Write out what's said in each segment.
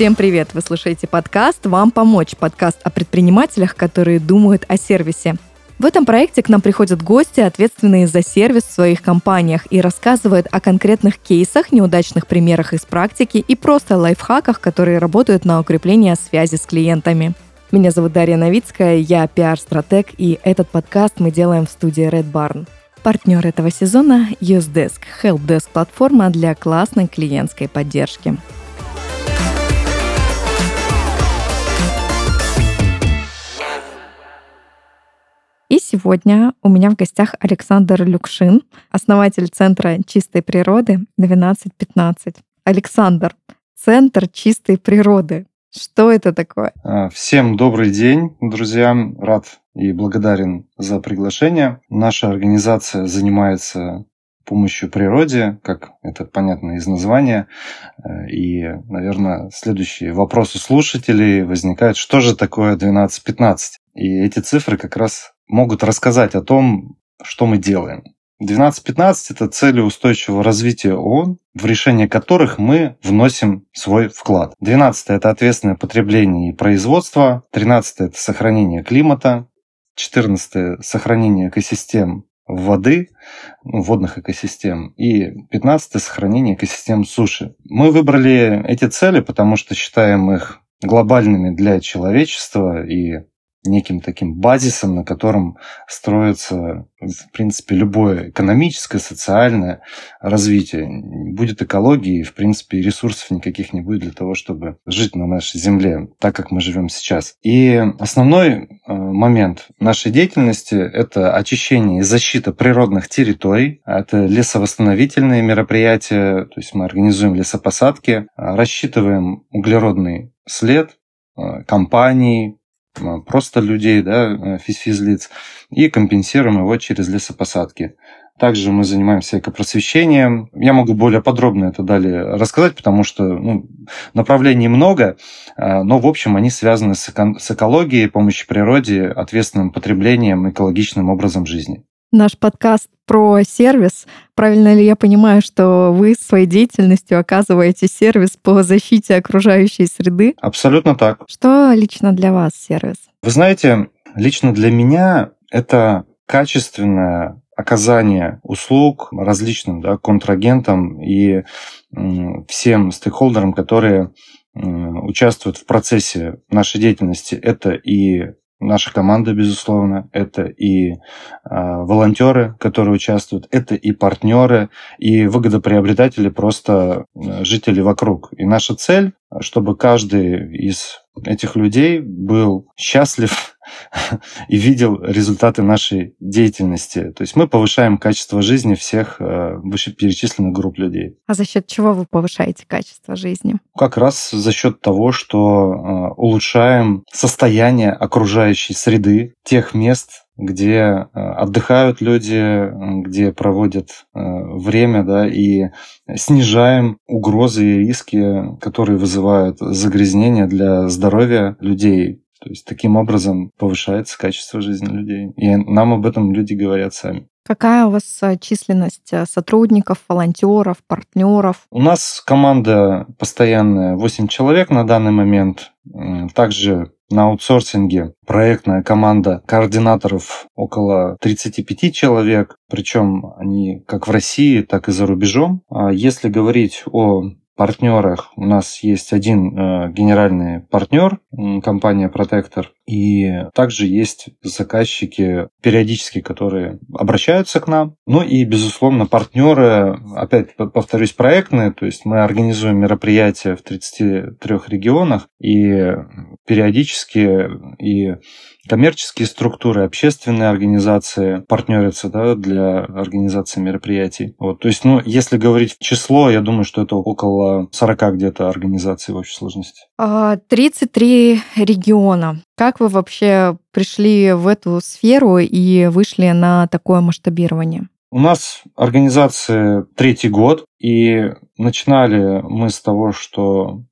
Всем привет! Вы слушаете подкаст «Вам помочь» подкаст о предпринимателях, которые думают о сервисе. В этом проекте к нам приходят гости, ответственные за сервис в своих компаниях, и рассказывают о конкретных кейсах, неудачных примерах из практики и просто лайфхаках, которые работают на укрепление связи с клиентами. Меня зовут Дарья Новицкая, я пиар-стратег, и этот подкаст мы делаем в студии Red Barn. Партнер этого сезона – UseDesk, helpdesk-платформа для классной клиентской поддержки. Сегодня у меня в гостях Александр Люкшин, основатель Центра чистой природы 1215. Александр, Центр чистой природы. Что это такое? А, всем добрый день, друзья. Рад и благодарен за приглашение. Наша организация занимается помощью природе, как это понятно из названия. Э, и, наверное, следующие вопросы слушателей возникают, что же такое 12-15? И эти цифры как раз могут рассказать о том, что мы делаем. 12-15 – это цели устойчивого развития ООН, в решение которых мы вносим свой вклад. 12 – это ответственное потребление и производство. 13 – это сохранение климата. 14 – сохранение экосистем воды, ну, водных экосистем, и 15 сохранение экосистем суши. Мы выбрали эти цели, потому что считаем их глобальными для человечества и неким таким базисом, на котором строится, в принципе, любое экономическое, социальное развитие. будет экологии, в принципе, ресурсов никаких не будет для того, чтобы жить на нашей земле так, как мы живем сейчас. И основной э, момент нашей деятельности – это очищение и защита природных территорий. Это лесовосстановительные мероприятия, то есть мы организуем лесопосадки, рассчитываем углеродный след э, компаний, просто людей, да, э, физлиц, и компенсируем его через лесопосадки. Также мы занимаемся экопросвещением. Я могу более подробно это далее рассказать, потому что ну, направлений много, а, но в общем они связаны с, эко- с экологией, помощью природе, ответственным потреблением, экологичным образом жизни наш подкаст про сервис. Правильно ли я понимаю, что вы своей деятельностью оказываете сервис по защите окружающей среды? Абсолютно так. Что лично для вас сервис? Вы знаете, лично для меня это качественное оказание услуг различным да, контрагентам и всем стейкхолдерам, которые участвуют в процессе нашей деятельности. Это и наша команда, безусловно, это и э, волонтеры, которые участвуют, это и партнеры, и выгодоприобретатели, просто э, жители вокруг. И наша цель, чтобы каждый из этих людей был счастлив и видел результаты нашей деятельности. То есть мы повышаем качество жизни всех э, вышеперечисленных групп людей. А за счет чего вы повышаете качество жизни? Как раз за счет того, что э, улучшаем состояние окружающей среды, тех мест, где э, отдыхают люди, где проводят время, да, и снижаем угрозы и риски, которые вызывают загрязнение для здоровья людей. То есть таким образом повышается качество жизни людей. И нам об этом люди говорят сами. Какая у вас э, численность э, сотрудников, волонтеров, партнеров? У нас команда постоянная 8 человек на данный момент. Также на аутсорсинге проектная команда координаторов около 35 человек, причем они как в России, так и за рубежом. А если говорить о партнерах у нас есть один э, генеральный партнер, компания Protector, и также есть заказчики периодически, которые обращаются к нам. Ну и, безусловно, партнеры, опять повторюсь, проектные, то есть мы организуем мероприятия в 33 регионах, и периодически и коммерческие структуры, общественные организации партнерятся да, для организации мероприятий. Вот, то есть, ну, если говорить число, я думаю, что это около 40 где-то организаций в общей сложности. 33 а, региона. Как вы вообще пришли в эту сферу и вышли на такое масштабирование? У нас организация третий год, и начинали мы с того, что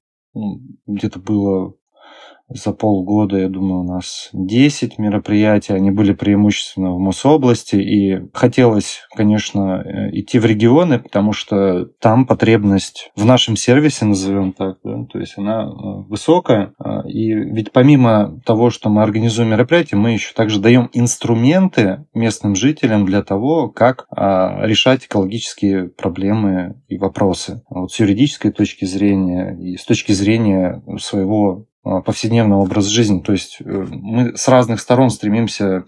где-то было за полгода, я думаю, у нас 10 мероприятий. Они были преимущественно в Мособласти. И хотелось, конечно, э, идти в регионы, потому что там потребность в нашем сервисе, назовем так, да, то есть она э, высокая. А, и ведь помимо того, что мы организуем мероприятия, мы еще также даем инструменты местным жителям для того, как а, решать экологические проблемы и вопросы. Вот с юридической точки зрения и с точки зрения своего а, повседневного образа жизни. То есть э, мы с разных сторон стремимся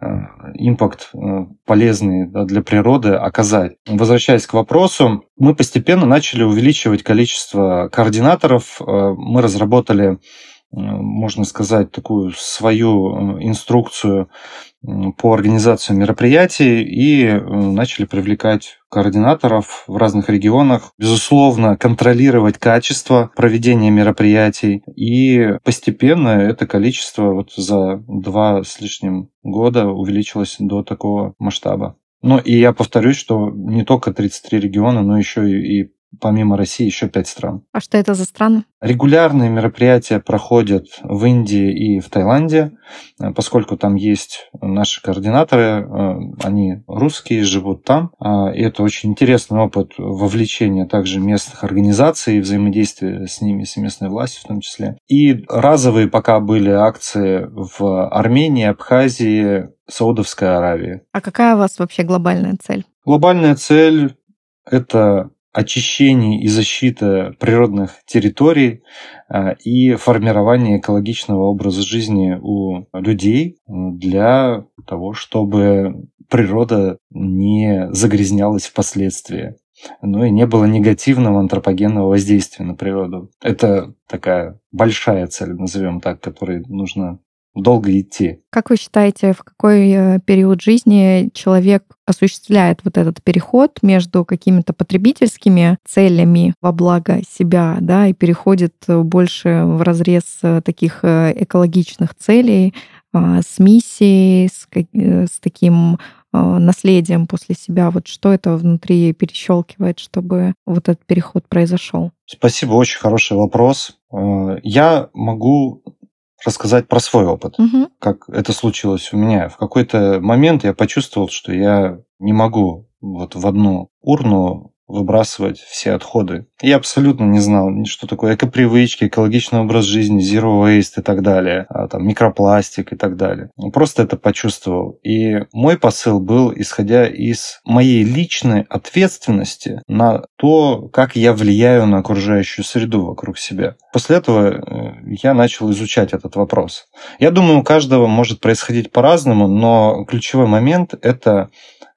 э, импакт э, полезный для природы оказать. Возвращаясь к вопросу, мы постепенно начали увеличивать количество координаторов. Мы разработали можно сказать, такую свою инструкцию по организации мероприятий и э, начали привлекать координаторов в разных регионах. Безусловно, контролировать качество проведения мероприятий. И постепенно это количество вот за два с лишним года увеличилось до такого масштаба. Ну и я повторюсь, что не только 33 региона, но еще и помимо России еще пять стран. А что это за страны? Регулярные мероприятия проходят в Индии и в Таиланде, э, поскольку там есть наши координаторы, э, они русские, живут там. А, и это очень интересный опыт вовлечения также местных организаций, взаимодействия с ними, с местной властью в том числе. И разовые пока были акции в Армении, Абхазии, Саудовской Аравии. А какая у вас вообще глобальная цель? Глобальная цель – это очищение и защита природных территорий а, и формирование экологичного образа жизни у людей для того, чтобы природа не загрязнялась впоследствии ну и не было негативного антропогенного воздействия на природу. Это такая большая цель, назовем так, которой нужно долго идти. Как вы считаете, в какой э, период жизни человек осуществляет вот этот переход между какими-то потребительскими целями во благо себя, да, и переходит больше в разрез э, таких э, экологичных целей а, с миссией, с, с таким наследием после себя? Вот что это внутри перещелкивает, чтобы вот этот переход произошел? Спасибо, очень хороший вопрос. Я могу рассказать про свой опыт, угу. как это случилось у меня. В какой-то момент я почувствовал, что я не могу вот в одну урну выбрасывать все отходы. Я абсолютно не знал, что такое экопривычки, экологичный образ жизни, zero waste и так далее, а, там, микропластик и так далее. Просто это почувствовал. И мой посыл был, исходя из моей личной ответственности на то, как я влияю на окружающую среду вокруг себя. После этого э, я начал изучать этот вопрос. Я думаю, у каждого может происходить по-разному, но ключевой момент – это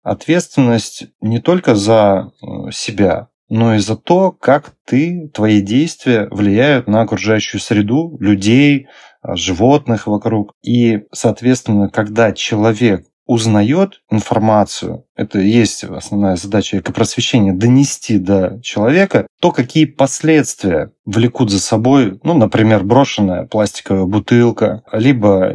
ответственность не только за э, себя, но и за то, как ты, твои действия влияют на окружающую среду, людей, э, животных вокруг. И, соответственно, когда человек узнает информацию, это и есть основная задача экопросвещения, донести до человека, то какие последствия влекут за собой, ну, например, брошенная пластиковая бутылка, либо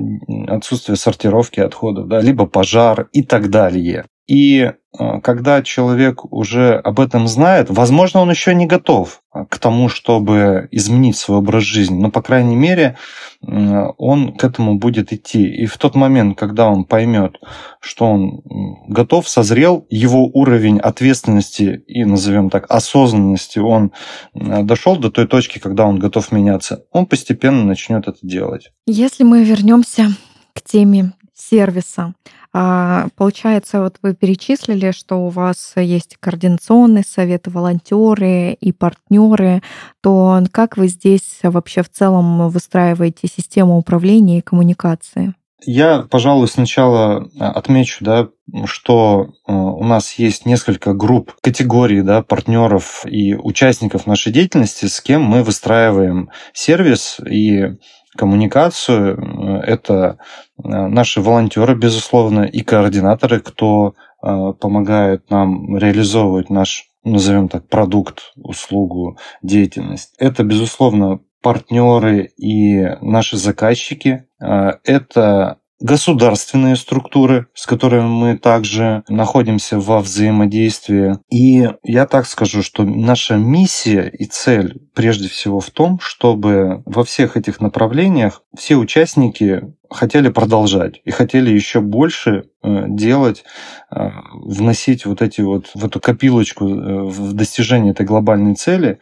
отсутствие сортировки отходов, да, либо пожар и так далее. И э, когда человек уже об этом знает, возможно, он еще не готов э, к тому, чтобы изменить свой образ жизни, но, по крайней мере, э, он к этому будет идти. И в тот момент, когда он поймет, что он готов, созрел, его уровень ответственности и, назовем так, осознанности, он дошел до той точки, когда он готов меняться, он постепенно начнет это делать. Если мы вернемся к теме сервиса, а, получается, вот вы перечислили, что у вас есть координационный совет, волонтеры и партнеры, то как вы здесь вообще в целом выстраиваете систему управления и коммуникации? Я, пожалуй, сначала а, отмечу, да, что а, у нас есть несколько групп, категорий да, партнеров и участников нашей деятельности, с кем мы выстраиваем сервис и коммуникацию. Это э, наши волонтеры, безусловно, и координаторы, кто э, помогает нам реализовывать наш, назовем так, продукт, услугу, деятельность. Это, безусловно, партнеры и наши заказчики. Э, это государственные структуры, с которыми мы также находимся во взаимодействии. И я так скажу, что наша миссия и цель прежде всего в том, чтобы во всех этих направлениях все участники хотели продолжать и хотели еще больше э, делать, э, вносить вот эти вот в эту копилочку э, в достижение этой глобальной цели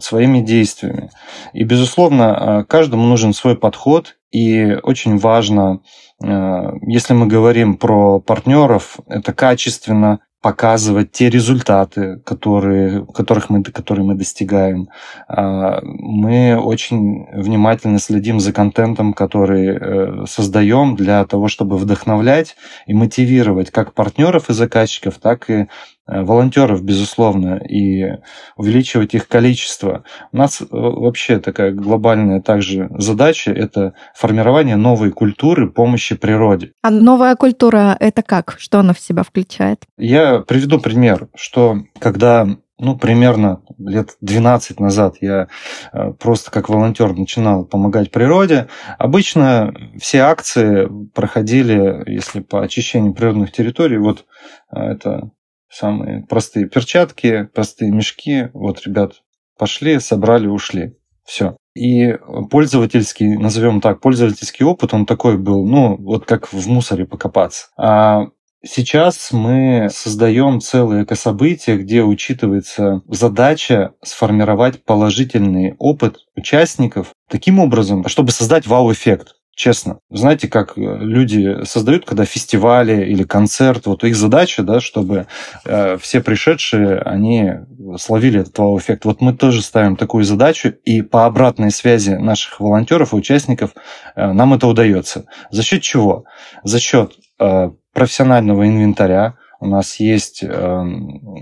своими действиями. И, безусловно, каждому нужен свой подход, и очень важно, если мы говорим про партнеров, это качественно показывать те результаты, которые, которых мы, которые мы достигаем. А, мы очень внимательно следим за контентом, который э, создаем для того, чтобы вдохновлять и мотивировать как партнеров и заказчиков, так и Э, волонтеров, безусловно, и увеличивать их количество. У нас э, вообще такая глобальная также задача – это формирование новой культуры помощи природе. А новая культура – это как? Что она в себя включает? Я приведу пример, что когда ну, примерно лет 12 назад я э, просто как волонтер начинал помогать природе. Обычно все акции проходили, если по очищению природных территорий, вот это самые простые перчатки, простые мешки. Вот, ребят, пошли, собрали, ушли. Все. И пользовательский, назовем так, пользовательский опыт, он такой был, ну, вот как в мусоре покопаться. А Сейчас мы создаем целые экособытия, где учитывается задача сформировать положительный опыт участников таким образом, чтобы создать вау-эффект честно. Знаете, как э, люди создают, когда фестивали или концерт, вот их задача, да, чтобы э, все пришедшие, они словили этот вау-эффект. Вот мы тоже ставим такую задачу, и по обратной связи наших волонтеров и участников э, нам это удается. За счет чего? За счет э, профессионального инвентаря. У нас есть э,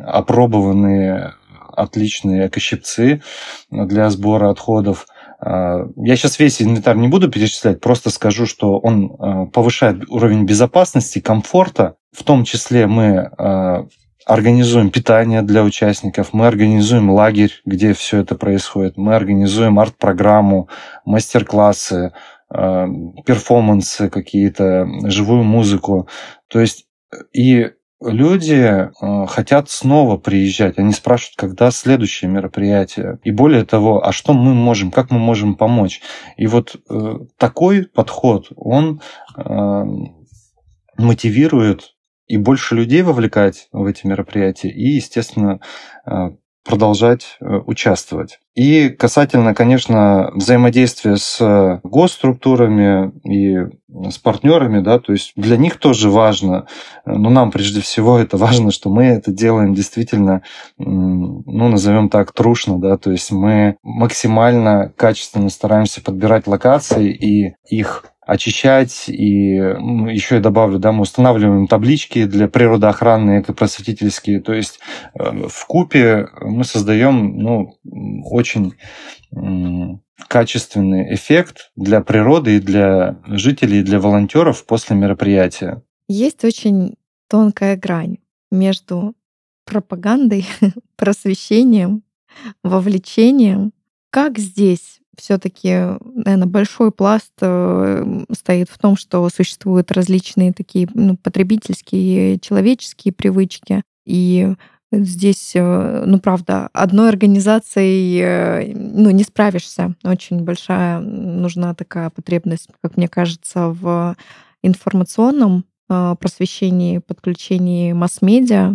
опробованные отличные экощипцы для сбора отходов – я сейчас весь инвентарь не буду перечислять, просто скажу, что он а, повышает уровень безопасности, комфорта. В том числе мы а, организуем питание для участников, мы организуем лагерь, где все это происходит, мы организуем арт-программу, мастер-классы, перформансы какие-то, живую музыку. То есть и люди э, хотят снова приезжать. Они спрашивают, когда следующее мероприятие. И более того, а что мы можем, как мы можем помочь. И вот э, такой подход, он э, мотивирует и больше людей вовлекать в эти мероприятия, и, естественно, продолжать э, участвовать. И касательно, конечно, взаимодействия с госструктурами и с партнерами, да, то есть для них тоже важно, но нам прежде всего это важно, что мы это делаем действительно, ну, назовем так, трушно, да, то есть мы максимально качественно стараемся подбирать локации и их очищать. И ну, еще я добавлю, да, мы устанавливаем таблички для природоохранные, экопросветительские. То есть э, в купе мы создаем ну, очень качественный эффект для природы и для жителей, и для волонтеров после мероприятия. Есть очень тонкая грань между пропагандой, просвещением, вовлечением. Как здесь все-таки, наверное, большой пласт э, стоит в том, что существуют различные такие ну, потребительские, человеческие привычки. И здесь, э, ну, правда, одной организацией э, ну, не справишься. Очень большая нужна такая потребность, как мне кажется, в информационном просвещении, подключении масс-медиа,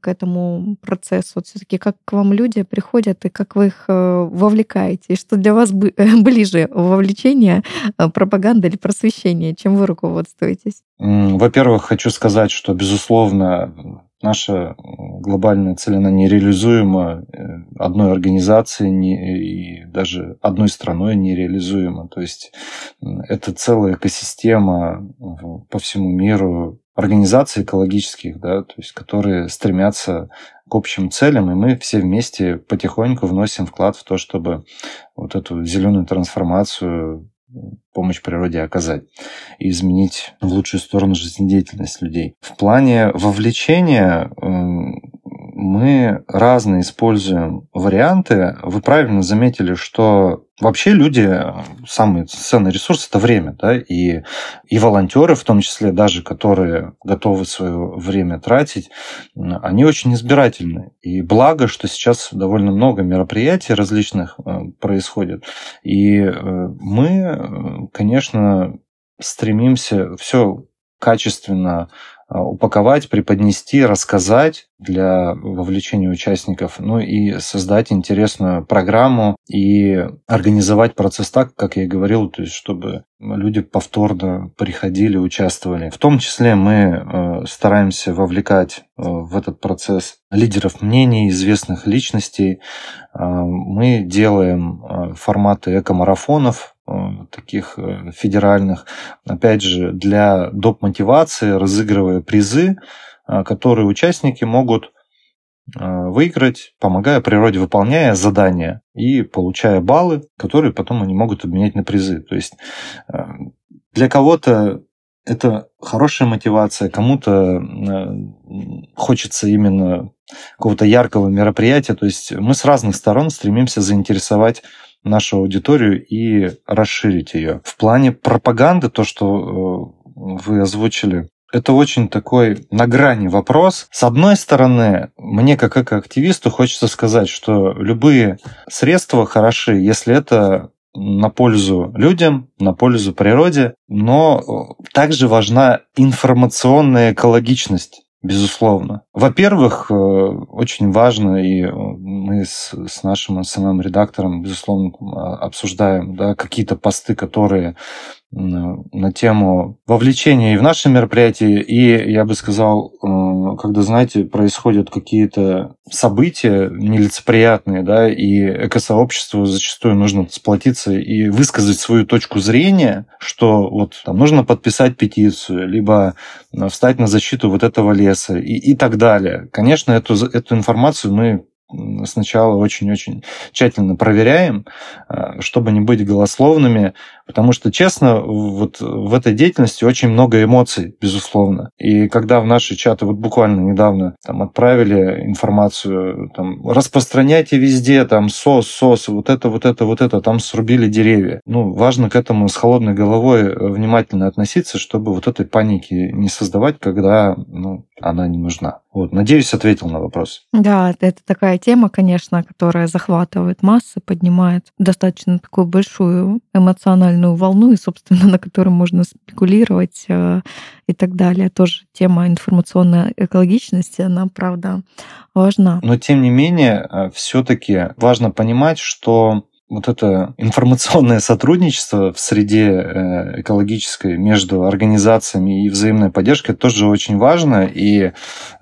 к этому процессу? Вот все-таки как к вам люди приходят и как вы их э, вовлекаете? И что для вас ближе вовлечение, э, пропаганда или просвещение? Чем вы руководствуетесь? Во-первых, хочу сказать, что, безусловно, наша глобальная цель, она нереализуема э, одной организацией не, и даже одной страной нереализуема. То есть это целая экосистема по всему миру, организаций экологических, да, то есть которые стремятся к общим целям, и мы все вместе потихоньку вносим вклад в то, чтобы вот эту зеленую трансформацию помощь природе оказать и изменить в лучшую сторону жизнедеятельность людей. В плане вовлечения мы разные используем варианты. Вы правильно заметили, что Вообще люди, самый ценный ресурс – это время, да, и, и волонтеры, в том числе даже, которые готовы свое время тратить, они очень избирательны. И благо, что сейчас довольно много мероприятий различных э, происходит. И э, мы, конечно, стремимся все качественно упаковать, преподнести, рассказать для вовлечения участников, ну и создать интересную программу и организовать процесс так, как я и говорил, то есть чтобы люди повторно приходили, участвовали. В том числе мы э, стараемся вовлекать э, в этот процесс лидеров мнений, известных личностей. Э, мы делаем форматы эко-марафонов, таких э, федеральных, опять же, для доп. мотивации, разыгрывая призы, э, которые участники могут выиграть, помогая природе, выполняя задания и получая баллы, которые потом они могут обменять на призы. То есть для кого-то это хорошая мотивация, кому-то хочется именно какого-то яркого мероприятия. То есть мы с разных сторон стремимся заинтересовать нашу аудиторию и расширить ее. В плане пропаганды, то, что э, вы озвучили, это очень такой на грани вопрос. С одной стороны, мне как экоактивисту хочется сказать, что любые средства хороши, если это на пользу людям, на пользу природе, но э, также важна информационная экологичность Безусловно. Во-первых, э, очень важно, и мы с, с нашим СММ-редактором, безусловно, обсуждаем да, какие-то посты, которые на тему вовлечения и в наши мероприятия, и, я бы сказал, э, когда, знаете, происходят какие-то события нелицеприятные, да, и экосообществу зачастую нужно сплотиться и высказать свою точку зрения, что вот там нужно подписать петицию, либо э, встать на защиту вот этого леса и, и так далее. Конечно, эту, эту информацию мы сначала очень-очень тщательно проверяем, э, чтобы не быть голословными, потому что, честно, вот в этой деятельности очень много эмоций, безусловно. И когда в наши чаты вот буквально недавно там отправили информацию, там, распространяйте везде, там, СОС, СОС, вот это, вот это, вот это, там срубили деревья. Ну, важно к этому с холодной головой э, внимательно относиться, чтобы вот этой паники не создавать, когда ну, она не нужна. Вот, надеюсь, ответил на вопрос. Да, это такая тема, конечно, которая захватывает массы, поднимает достаточно такую большую эмоциональную волну, и, собственно, на которой можно спекулировать э, и так далее. Тоже тема информационной экологичности, она, правда, важна. Но, тем не менее, э, все таки важно понимать, что вот это информационное сотрудничество в среде э, экологической между организациями и взаимная поддержка тоже очень важно. И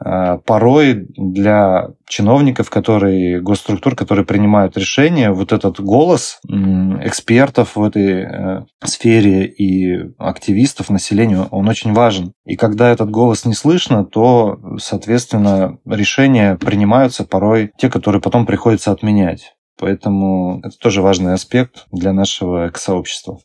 э, порой для чиновников, которые, госструктур, которые принимают решения, вот этот голос экспертов в этой э, сфере и активистов, населения, он очень важен. И когда этот голос не слышно, то, соответственно, решения принимаются порой те, которые потом приходится отменять. Поэтому это тоже важный аспект для нашего сообщества.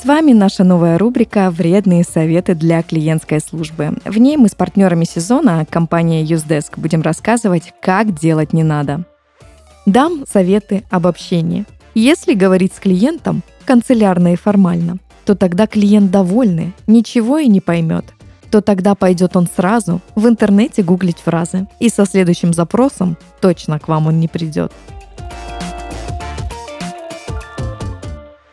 С вами наша новая рубрика «Вредные советы для клиентской службы». В ней мы с партнерами сезона, компания Usedesk, будем рассказывать, как делать не надо. Дам советы об общении. Если говорить с клиентом канцелярно и формально, то тогда клиент довольный, ничего и не поймет то тогда пойдет он сразу в интернете гуглить фразы. И со следующим запросом точно к вам он не придет.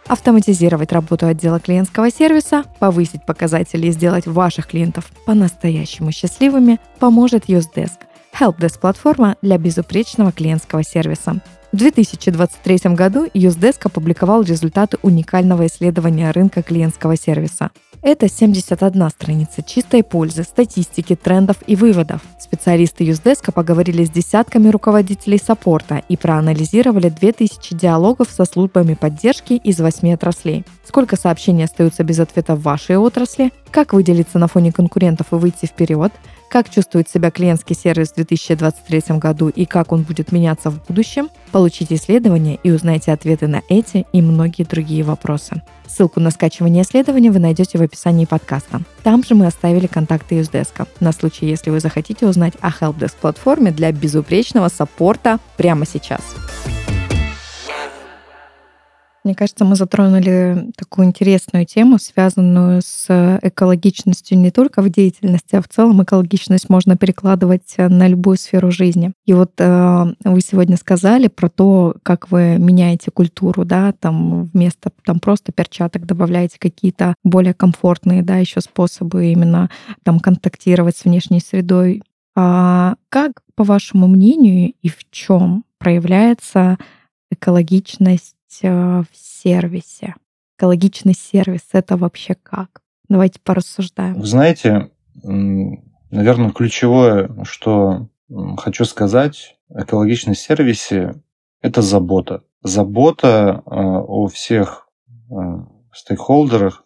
Автоматизировать работу отдела клиентского сервиса, повысить показатели и сделать ваших клиентов по-настоящему счастливыми поможет UseDesk – helpdesk-платформа для безупречного клиентского сервиса. В 2023 году UseDesk опубликовал результаты уникального исследования рынка клиентского сервиса. Это 71 страница чистой пользы, статистики, трендов и выводов. Специалисты Юздеска поговорили с десятками руководителей саппорта и проанализировали 2000 диалогов со службами поддержки из 8 отраслей. Сколько сообщений остаются без ответа в вашей отрасли, как выделиться на фоне конкурентов и выйти вперед, как чувствует себя клиентский сервис в 2023 году и как он будет меняться в будущем, получите исследование и узнайте ответы на эти и многие другие вопросы. Ссылку на скачивание исследования вы найдете в описании подкаста. Там же мы оставили контакты Юздеска на случай, если вы захотите узнать о Helpdesk платформе для безупречного саппорта прямо сейчас. Мне кажется, мы затронули такую интересную тему, связанную с экологичностью не только в деятельности, а в целом экологичность можно перекладывать на любую сферу жизни. И вот э, вы сегодня сказали про то, как вы меняете культуру, да, там вместо там просто перчаток добавляете какие-то более комфортные, да, еще способы именно там контактировать с внешней средой. А как, по вашему мнению, и в чем проявляется экологичность Э, в сервисе? Экологичный сервис — это вообще как? Давайте порассуждаем. Вы знаете, наверное, ключевое, что хочу сказать, экологичный сервисе — это забота. Забота э, о всех э, стейкхолдерах,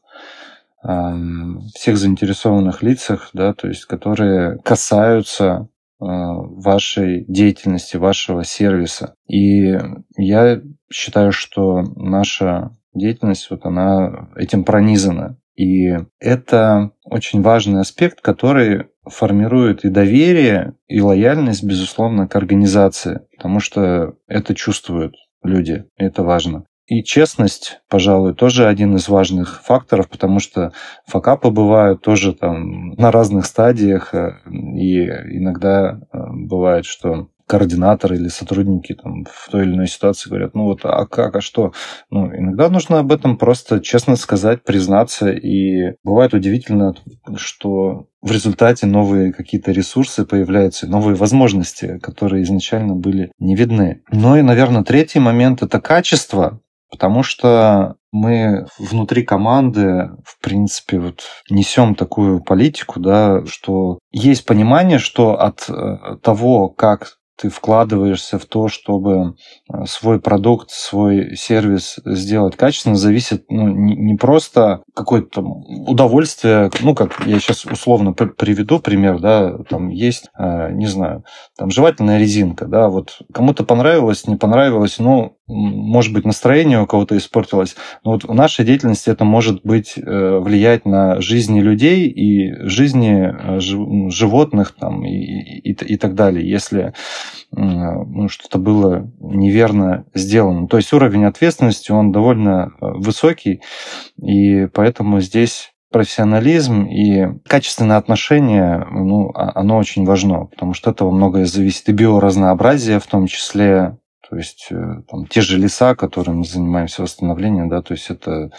всех заинтересованных лицах, да, то есть которые касаются вашей деятельности, вашего сервиса. И я считаю, что наша деятельность, вот она этим пронизана. И это очень важный аспект, который формирует и доверие, и лояльность, безусловно, к организации, потому что это чувствуют люди, и это важно. И честность, пожалуй, тоже один из важных факторов, потому что факапы бывают тоже там на разных стадиях, э, и иногда э, бывает, что координаторы или сотрудники там, в той или иной ситуации говорят, ну вот, а как, а что? Ну, иногда нужно об этом просто честно сказать, признаться. И бывает удивительно, что в результате новые какие-то ресурсы появляются, новые возможности, которые изначально были не видны. Ну и, наверное, третий момент – это качество, потому что мы внутри команды, в принципе, вот несем такую политику, да, что есть понимание, что от э, того, как ты вкладываешься в то, чтобы э, свой продукт, свой сервис сделать качественно, зависит ну, не, просто какое-то удовольствие, ну, как я сейчас условно приведу пример, да, там есть, э, не знаю, там жевательная резинка, да, вот кому-то понравилось, не понравилось, ну, может быть, настроение у кого-то испортилось, но вот в нашей деятельности это может быть э, влиять на жизни людей и жизни животных там и, и, и так далее, если ну, что-то было неверно сделано. То есть уровень ответственности, он довольно э, высокий, и поэтому здесь профессионализм и качественное отношение, ну, оно очень важно, потому что этого многое зависит. И биоразнообразие в том числе, то есть э, там, те же леса, которыми мы занимаемся восстановлением, да, то есть это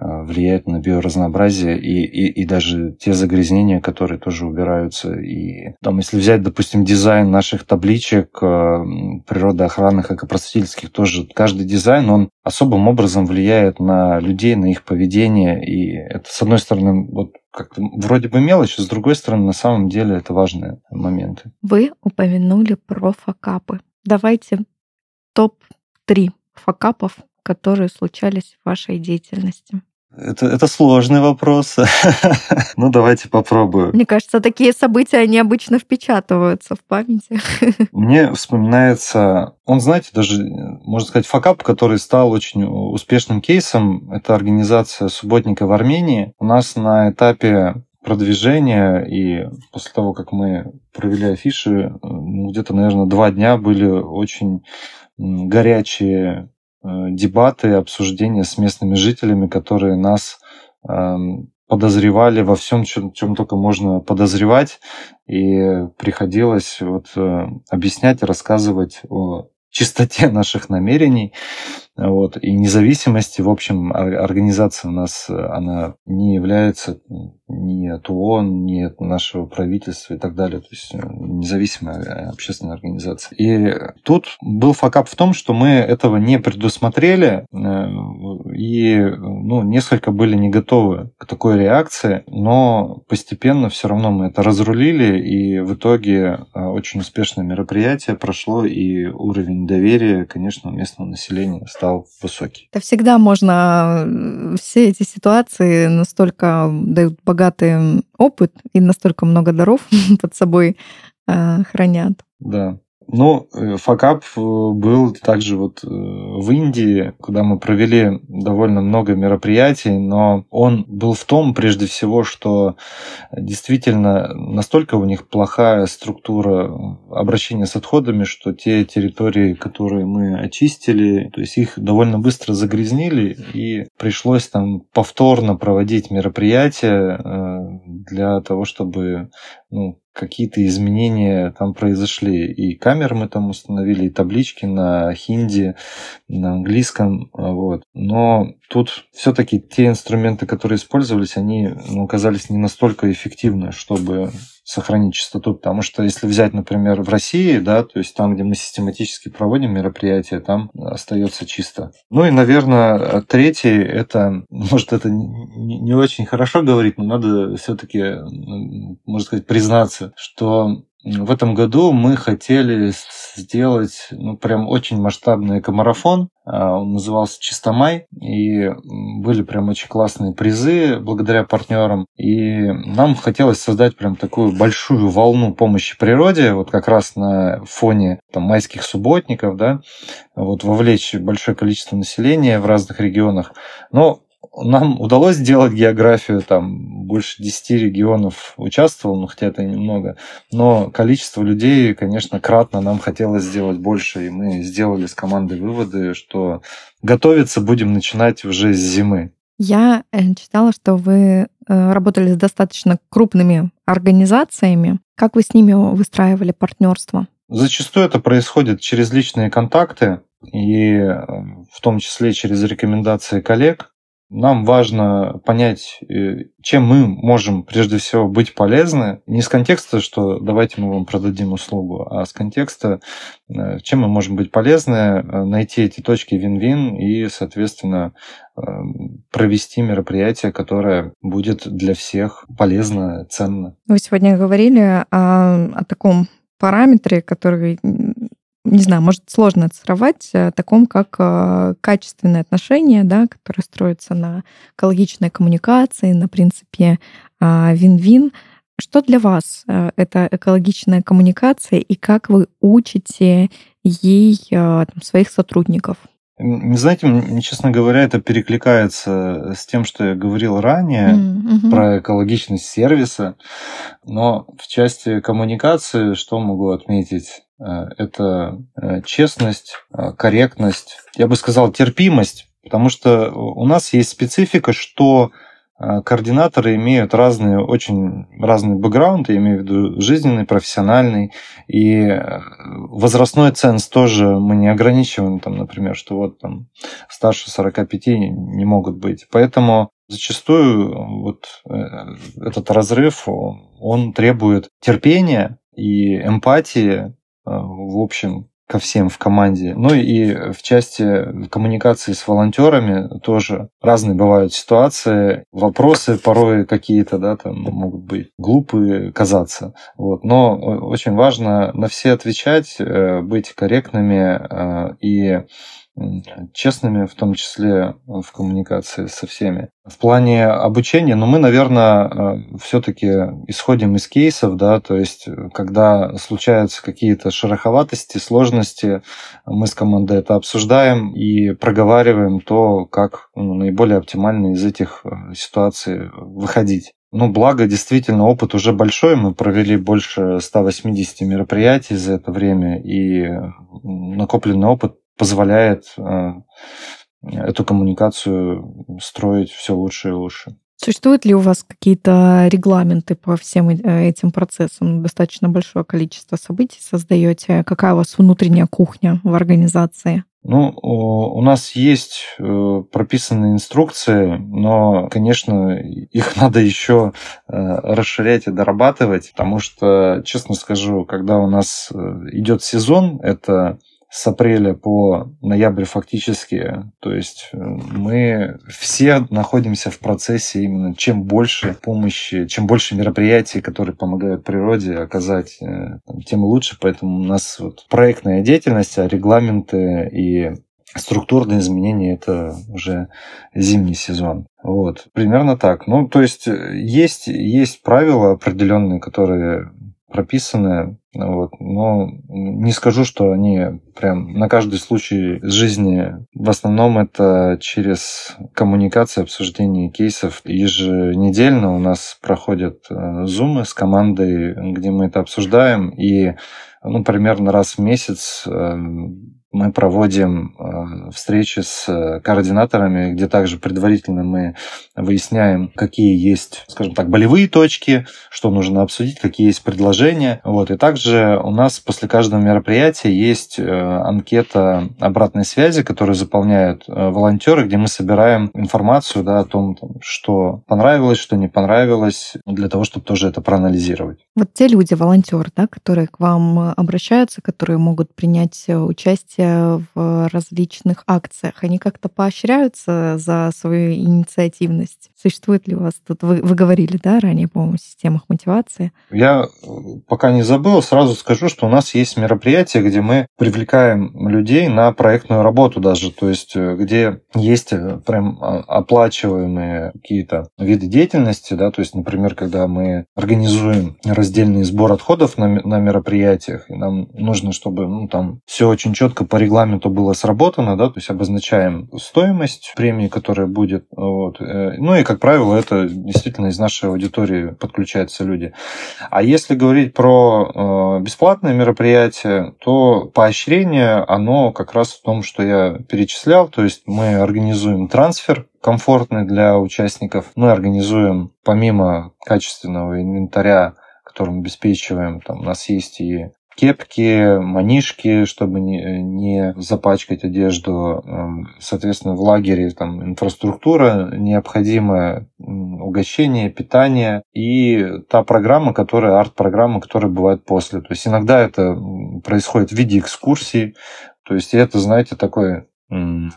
э, влияет на биоразнообразие и, и, и даже те загрязнения, которые тоже убираются. И там, если взять, допустим, дизайн наших табличек э, природоохранных, экопростительских, тоже каждый дизайн, он особым образом влияет на людей, на их поведение. И это, с одной стороны, вот как-то вроде бы мелочь, с другой стороны, на самом деле это важные моменты. Вы упомянули про факапы. Давайте топ-3 факапов, которые случались в вашей деятельности? Это, это сложный вопрос. ну, давайте попробую. Мне кажется, такие события, они обычно впечатываются в памяти. Мне вспоминается, он, знаете, даже, можно сказать, факап, который стал очень успешным кейсом. Это организация субботника в Армении. У нас на этапе продвижения, и после того, как мы провели афиши, ну, где-то, наверное, два дня были очень горячие э, дебаты, обсуждения с местными жителями, которые нас эм, подозревали во всем, чем, чем только можно подозревать, и приходилось вот э, объяснять, рассказывать о чистоте наших намерений. Вот, и независимости, в общем, организация у нас, она не является ни от ООН, ни от нашего правительства и так далее. То есть э, независимая общественная организация. И тут был факап в том, что мы этого не предусмотрели э, и ну, несколько были не готовы к такой реакции, но постепенно все равно мы это разрулили, и в итоге э, очень успешное мероприятие прошло, и уровень доверия, конечно, местного населения стал стал высокий. Это всегда можно... Все эти ситуации настолько дают богатый опыт и настолько много даров под собой хранят. Да. Ну, э, факап э, был также вот э, в Индии, куда мы провели довольно много мероприятий, но он был в том, прежде всего, что действительно настолько у них плохая структура обращения с отходами, что те территории, которые мы очистили, то есть их довольно быстро загрязнили, и пришлось там повторно проводить мероприятия для того, чтобы ну, какие-то изменения там произошли. И камеры мы там установили, и таблички на хинди, на английском. Вот. Но тут все-таки те инструменты, которые использовались, они ну, оказались не настолько эффективны, чтобы сохранить чистоту, потому что если взять, например, в России, да, то есть там, где мы систематически проводим мероприятия, там остается чисто. Ну и, наверное, третий, это, может, это не очень хорошо говорить, но надо все-таки, можно сказать, признаться, что в этом году мы хотели сделать ну, прям очень масштабный экомарафон. А, он назывался «Чистомай». И были прям очень классные призы благодаря партнерам. И нам хотелось создать прям такую большую волну помощи природе, вот как раз на фоне там, майских субботников, да, вот вовлечь большое количество населения в разных регионах. Но нам удалось сделать географию, там больше 10 регионов участвовал, ну хотя это немного, но количество людей, конечно, кратно нам хотелось сделать больше, и мы сделали с командой выводы, что готовиться будем начинать уже с зимы. Я э, читала, что вы э, работали с достаточно крупными организациями. Как вы с ними выстраивали партнерство? Зачастую это происходит через личные контакты и э, в том числе через рекомендации коллег. Нам важно понять, э, чем мы можем прежде всего быть полезны. Не с контекста, что давайте мы вам продадим услугу, а с контекста, э, чем мы можем быть полезны, э, найти эти точки вин-вин и, соответственно, провести мероприятие, которое будет для всех полезно, ценно. Вы сегодня говорили о, о таком параметре, который не знаю, может сложно цифровать, о таком, как э, качественные отношения, да, которые строятся на экологичной коммуникации, на принципе а, вин-вин. Что для вас э, это экологичная коммуникация и как вы учите ей э, там, своих сотрудников? Знаете, честно говоря, это перекликается с тем, что я говорил ранее mm-hmm. про экологичность сервиса. Но в части коммуникации что могу отметить? Э, это э, честность, э, корректность, я бы сказал, терпимость, потому что у нас есть специфика, что координаторы имеют разные, очень разный бэкграунд, я имею в виду жизненный, профессиональный, и возрастной ценз тоже мы не ограничиваем, там, например, что вот там старше 45 не могут быть. Поэтому зачастую вот этот разрыв, он требует терпения и эмпатии в общем, ко всем в команде. Ну и в части коммуникации с волонтерами тоже разные бывают ситуации. Вопросы порой какие-то, да, там могут быть глупые казаться. Вот. Но очень важно на все отвечать, э, быть корректными э, и честными, в том числе в коммуникации со всеми. В плане обучения, ну, мы, наверное, э, все-таки исходим из кейсов, да, то есть, когда случаются какие-то шероховатости, сложности, мы с командой это обсуждаем и проговариваем то, как ну, наиболее оптимально из этих э, ситуаций выходить. Ну, благо, действительно, опыт уже большой. Мы провели больше 180 мероприятий за это время, и накопленный опыт позволяет э, эту коммуникацию строить все лучше и лучше. Существуют ли у вас какие-то регламенты по всем э, этим процессам? Достаточно большое количество событий создаете. Какая у вас внутренняя кухня в организации? Ну, у нас есть э, прописанные инструкции, но, конечно, их надо еще расширять и дорабатывать, потому что, честно скажу, когда у нас идет сезон, это с апреля по ноябрь фактически. То есть э, мы все находимся в процессе именно чем больше помощи, чем больше мероприятий, которые помогают природе оказать, э, тем лучше. Поэтому у нас вот проектная деятельность, а регламенты и структурные изменения это уже зимний сезон. Вот, примерно так. Ну, то есть есть, есть правила определенные, которые прописаны, вот, но не скажу, что они прям на каждый случай жизни. В основном это через коммуникации, обсуждение кейсов. Еженедельно у нас проходят э, зумы с командой, где мы это обсуждаем, и ну, примерно раз в месяц э, мы проводим э, встречи с э, координаторами, где также предварительно мы выясняем, какие есть, скажем так, болевые точки, что нужно обсудить, какие есть предложения. Вот. И также у нас после каждого мероприятия есть э, анкета обратной связи, которую заполняют волонтеры, где мы собираем информацию да, о том, что понравилось, что не понравилось, для того, чтобы тоже это проанализировать. Вот те люди, волонтеры, да, которые к вам обращаются, которые могут принять участие участие в различных акциях, они как-то поощряются за свою инициативность? Существует ли у вас тут, вы, вы говорили, да, ранее, по-моему, о системах мотивации? Я э, пока не забыл, сразу скажу, что у нас есть мероприятия, где мы привлекаем людей на проектную работу даже, то есть э, где есть э, прям а, оплачиваемые какие-то виды деятельности, да, то есть, например, когда мы организуем раздельный сбор отходов на, на мероприятиях, и нам нужно, чтобы ну, там все очень четко по регламенту было сработано, да, то есть обозначаем стоимость премии, которая будет, вот, ну и, как правило, это действительно из нашей аудитории подключаются люди. А если говорить про э, бесплатные мероприятия, то поощрение, оно как раз в том, что я перечислял, то есть мы организуем трансфер комфортный для участников, мы организуем помимо качественного инвентаря которым обеспечиваем. Там у нас есть и кепки, манишки, чтобы не, не запачкать одежду. Эм, соответственно, в лагере там инфраструктура необходимое, угощение, питание и та программа, которая, арт-программа, которая бывает после. То есть иногда это происходит в виде экскурсий, то есть это, знаете, такой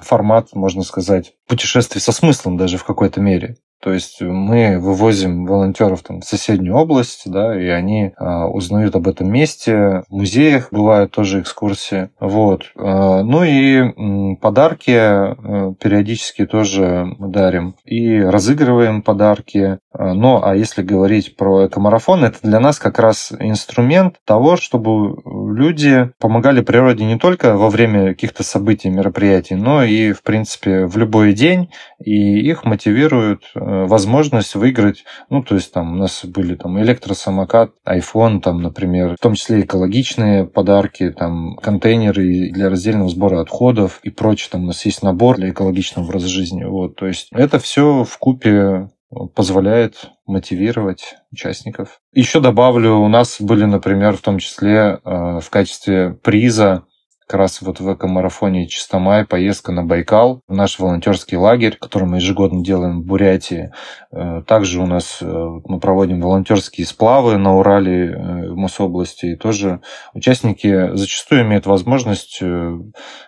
формат, можно сказать, путешествий со смыслом даже в какой-то мере. То есть мы вывозим волонтеров там, в соседнюю область, да, и они а, узнают об этом месте. В музеях бывают тоже экскурсии. Вот. А, ну и подарки а, периодически тоже мы дарим. И разыгрываем подарки. А, ну, а если говорить про экомарафон, это для нас как раз инструмент того, чтобы люди помогали природе не только во время каких-то событий, мероприятий, но и, в принципе, в любой день. И их мотивируют Э, возможность выиграть, ну, то есть там у нас были там электросамокат, iPhone, там, например, в том числе экологичные подарки, там, контейнеры для раздельного сбора отходов и прочее. Там у нас есть набор для экологичного образа жизни. Вот, то есть это все в купе позволяет мотивировать участников. Еще добавлю, у нас были, например, в том числе э, в качестве приза как раз вот в эко-марафоне Чистомай поездка на Байкал, в наш волонтерский лагерь, который мы ежегодно делаем в Бурятии. Э, также у нас э, мы проводим волонтерские сплавы на Урале э, в Мособласти. И тоже участники зачастую имеют возможность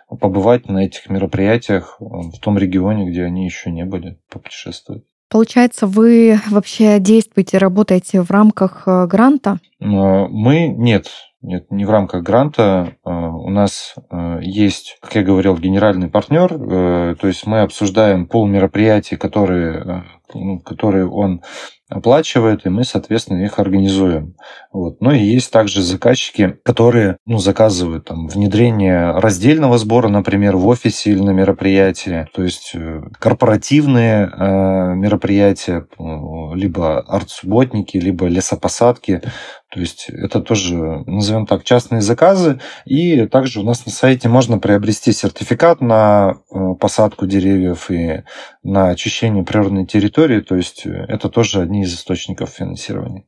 побывать на этих мероприятиях в том регионе, где они еще не были, попутешествовать. Получается, вы вообще действуете, работаете в рамках гранта? Мы нет, нет, не в рамках гранта. А, у нас а, есть, как я говорил, генеральный партнер, э, то есть мы обсуждаем пол мероприятий, которые, э, ну, которые он оплачивает, и мы, соответственно, их организуем. Вот. Но и есть также заказчики, которые ну, заказывают там, внедрение раздельного сбора, например, в офисе или на мероприятии, то есть э, корпоративные э, мероприятия, либо арт-субботники, либо лесопосадки. То есть это тоже, назовем так, частные заказы. И также у нас на сайте можно приобрести сертификат на э, посадку деревьев и на очищение природной территории. То есть это тоже одни из источников финансирования.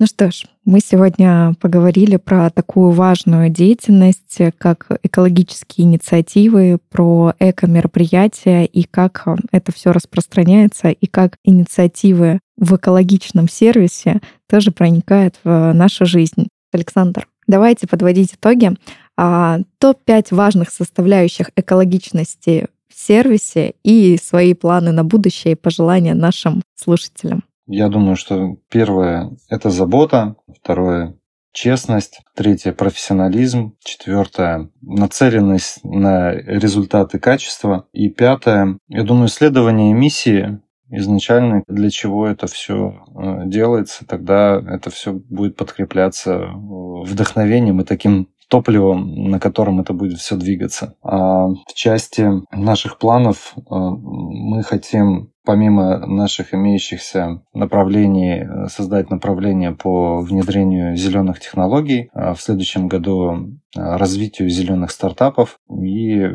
Ну что ж, мы сегодня поговорили про такую важную деятельность, как экологические инициативы, про эко-мероприятия и как это все распространяется, и как инициативы в экологичном сервисе тоже проникают в нашу жизнь. Александр, давайте подводить итоги. А, Топ-5 важных составляющих экологичности в сервисе и свои планы на будущее и пожелания нашим слушателям. Я думаю, что первое – это забота, второе честность. Третье – профессионализм. Четвертое – нацеленность на результаты качества. И пятое – я думаю, исследование миссии изначально, для чего это все э, делается, тогда это все будет подкрепляться вдохновением и таким топливом, на котором это будет все двигаться. А в части наших планов э, мы хотим помимо наших имеющихся направлений, э, создать направление по внедрению зеленых технологий, в следующем году развитию зеленых стартапов и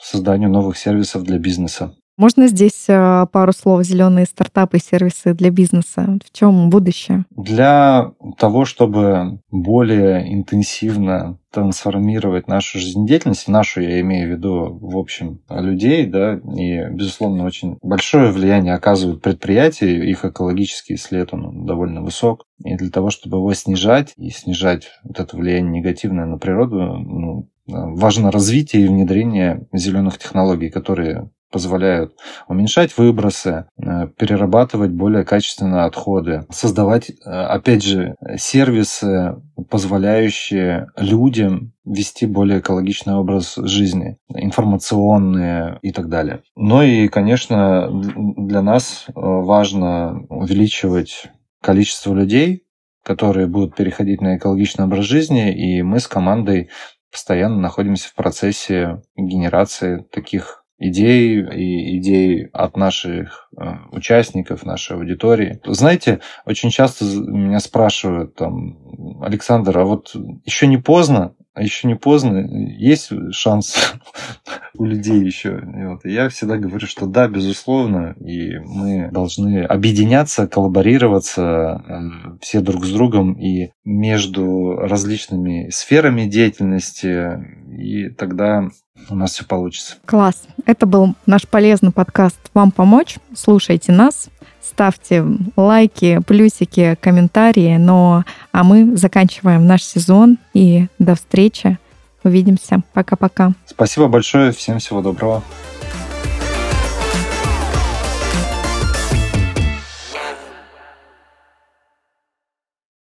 созданию новых сервисов для бизнеса. Можно здесь э, пару слов зеленые стартапы и сервисы для бизнеса? В чем будущее? Для того, чтобы более интенсивно трансформировать нашу жизнедеятельность, нашу я имею в виду, в общем, людей, да, и, безусловно, очень большое влияние оказывают предприятия, их экологический след, он довольно высок, и для того, чтобы его снижать и снижать вот это влияние негативное на природу, ну, важно развитие и внедрение зеленых технологий, которые позволяют уменьшать выбросы, э, перерабатывать более качественно отходы, создавать, э, опять же, сервисы, позволяющие людям вести более экологичный образ жизни, информационные и так далее. Но и, конечно, для нас э, важно увеличивать количество людей, которые будут переходить на экологичный образ жизни, и мы с командой постоянно находимся в процессе генерации таких идей и идей от наших э, участников, нашей аудитории. Знаете, очень часто меня спрашивают там, Александр, а вот еще не поздно, а еще не поздно, есть шанс у людей еще. Вот, и я всегда говорю, что да, безусловно, и мы должны объединяться, коллаборироваться э, все друг с другом и между различными сферами деятельности, и тогда у нас все получится. Класс. Это был наш полезный подкаст «Вам помочь». Слушайте нас, ставьте лайки, плюсики, комментарии. Но а мы заканчиваем наш сезон и до встречи. Увидимся. Пока-пока. Спасибо большое. Всем всего доброго.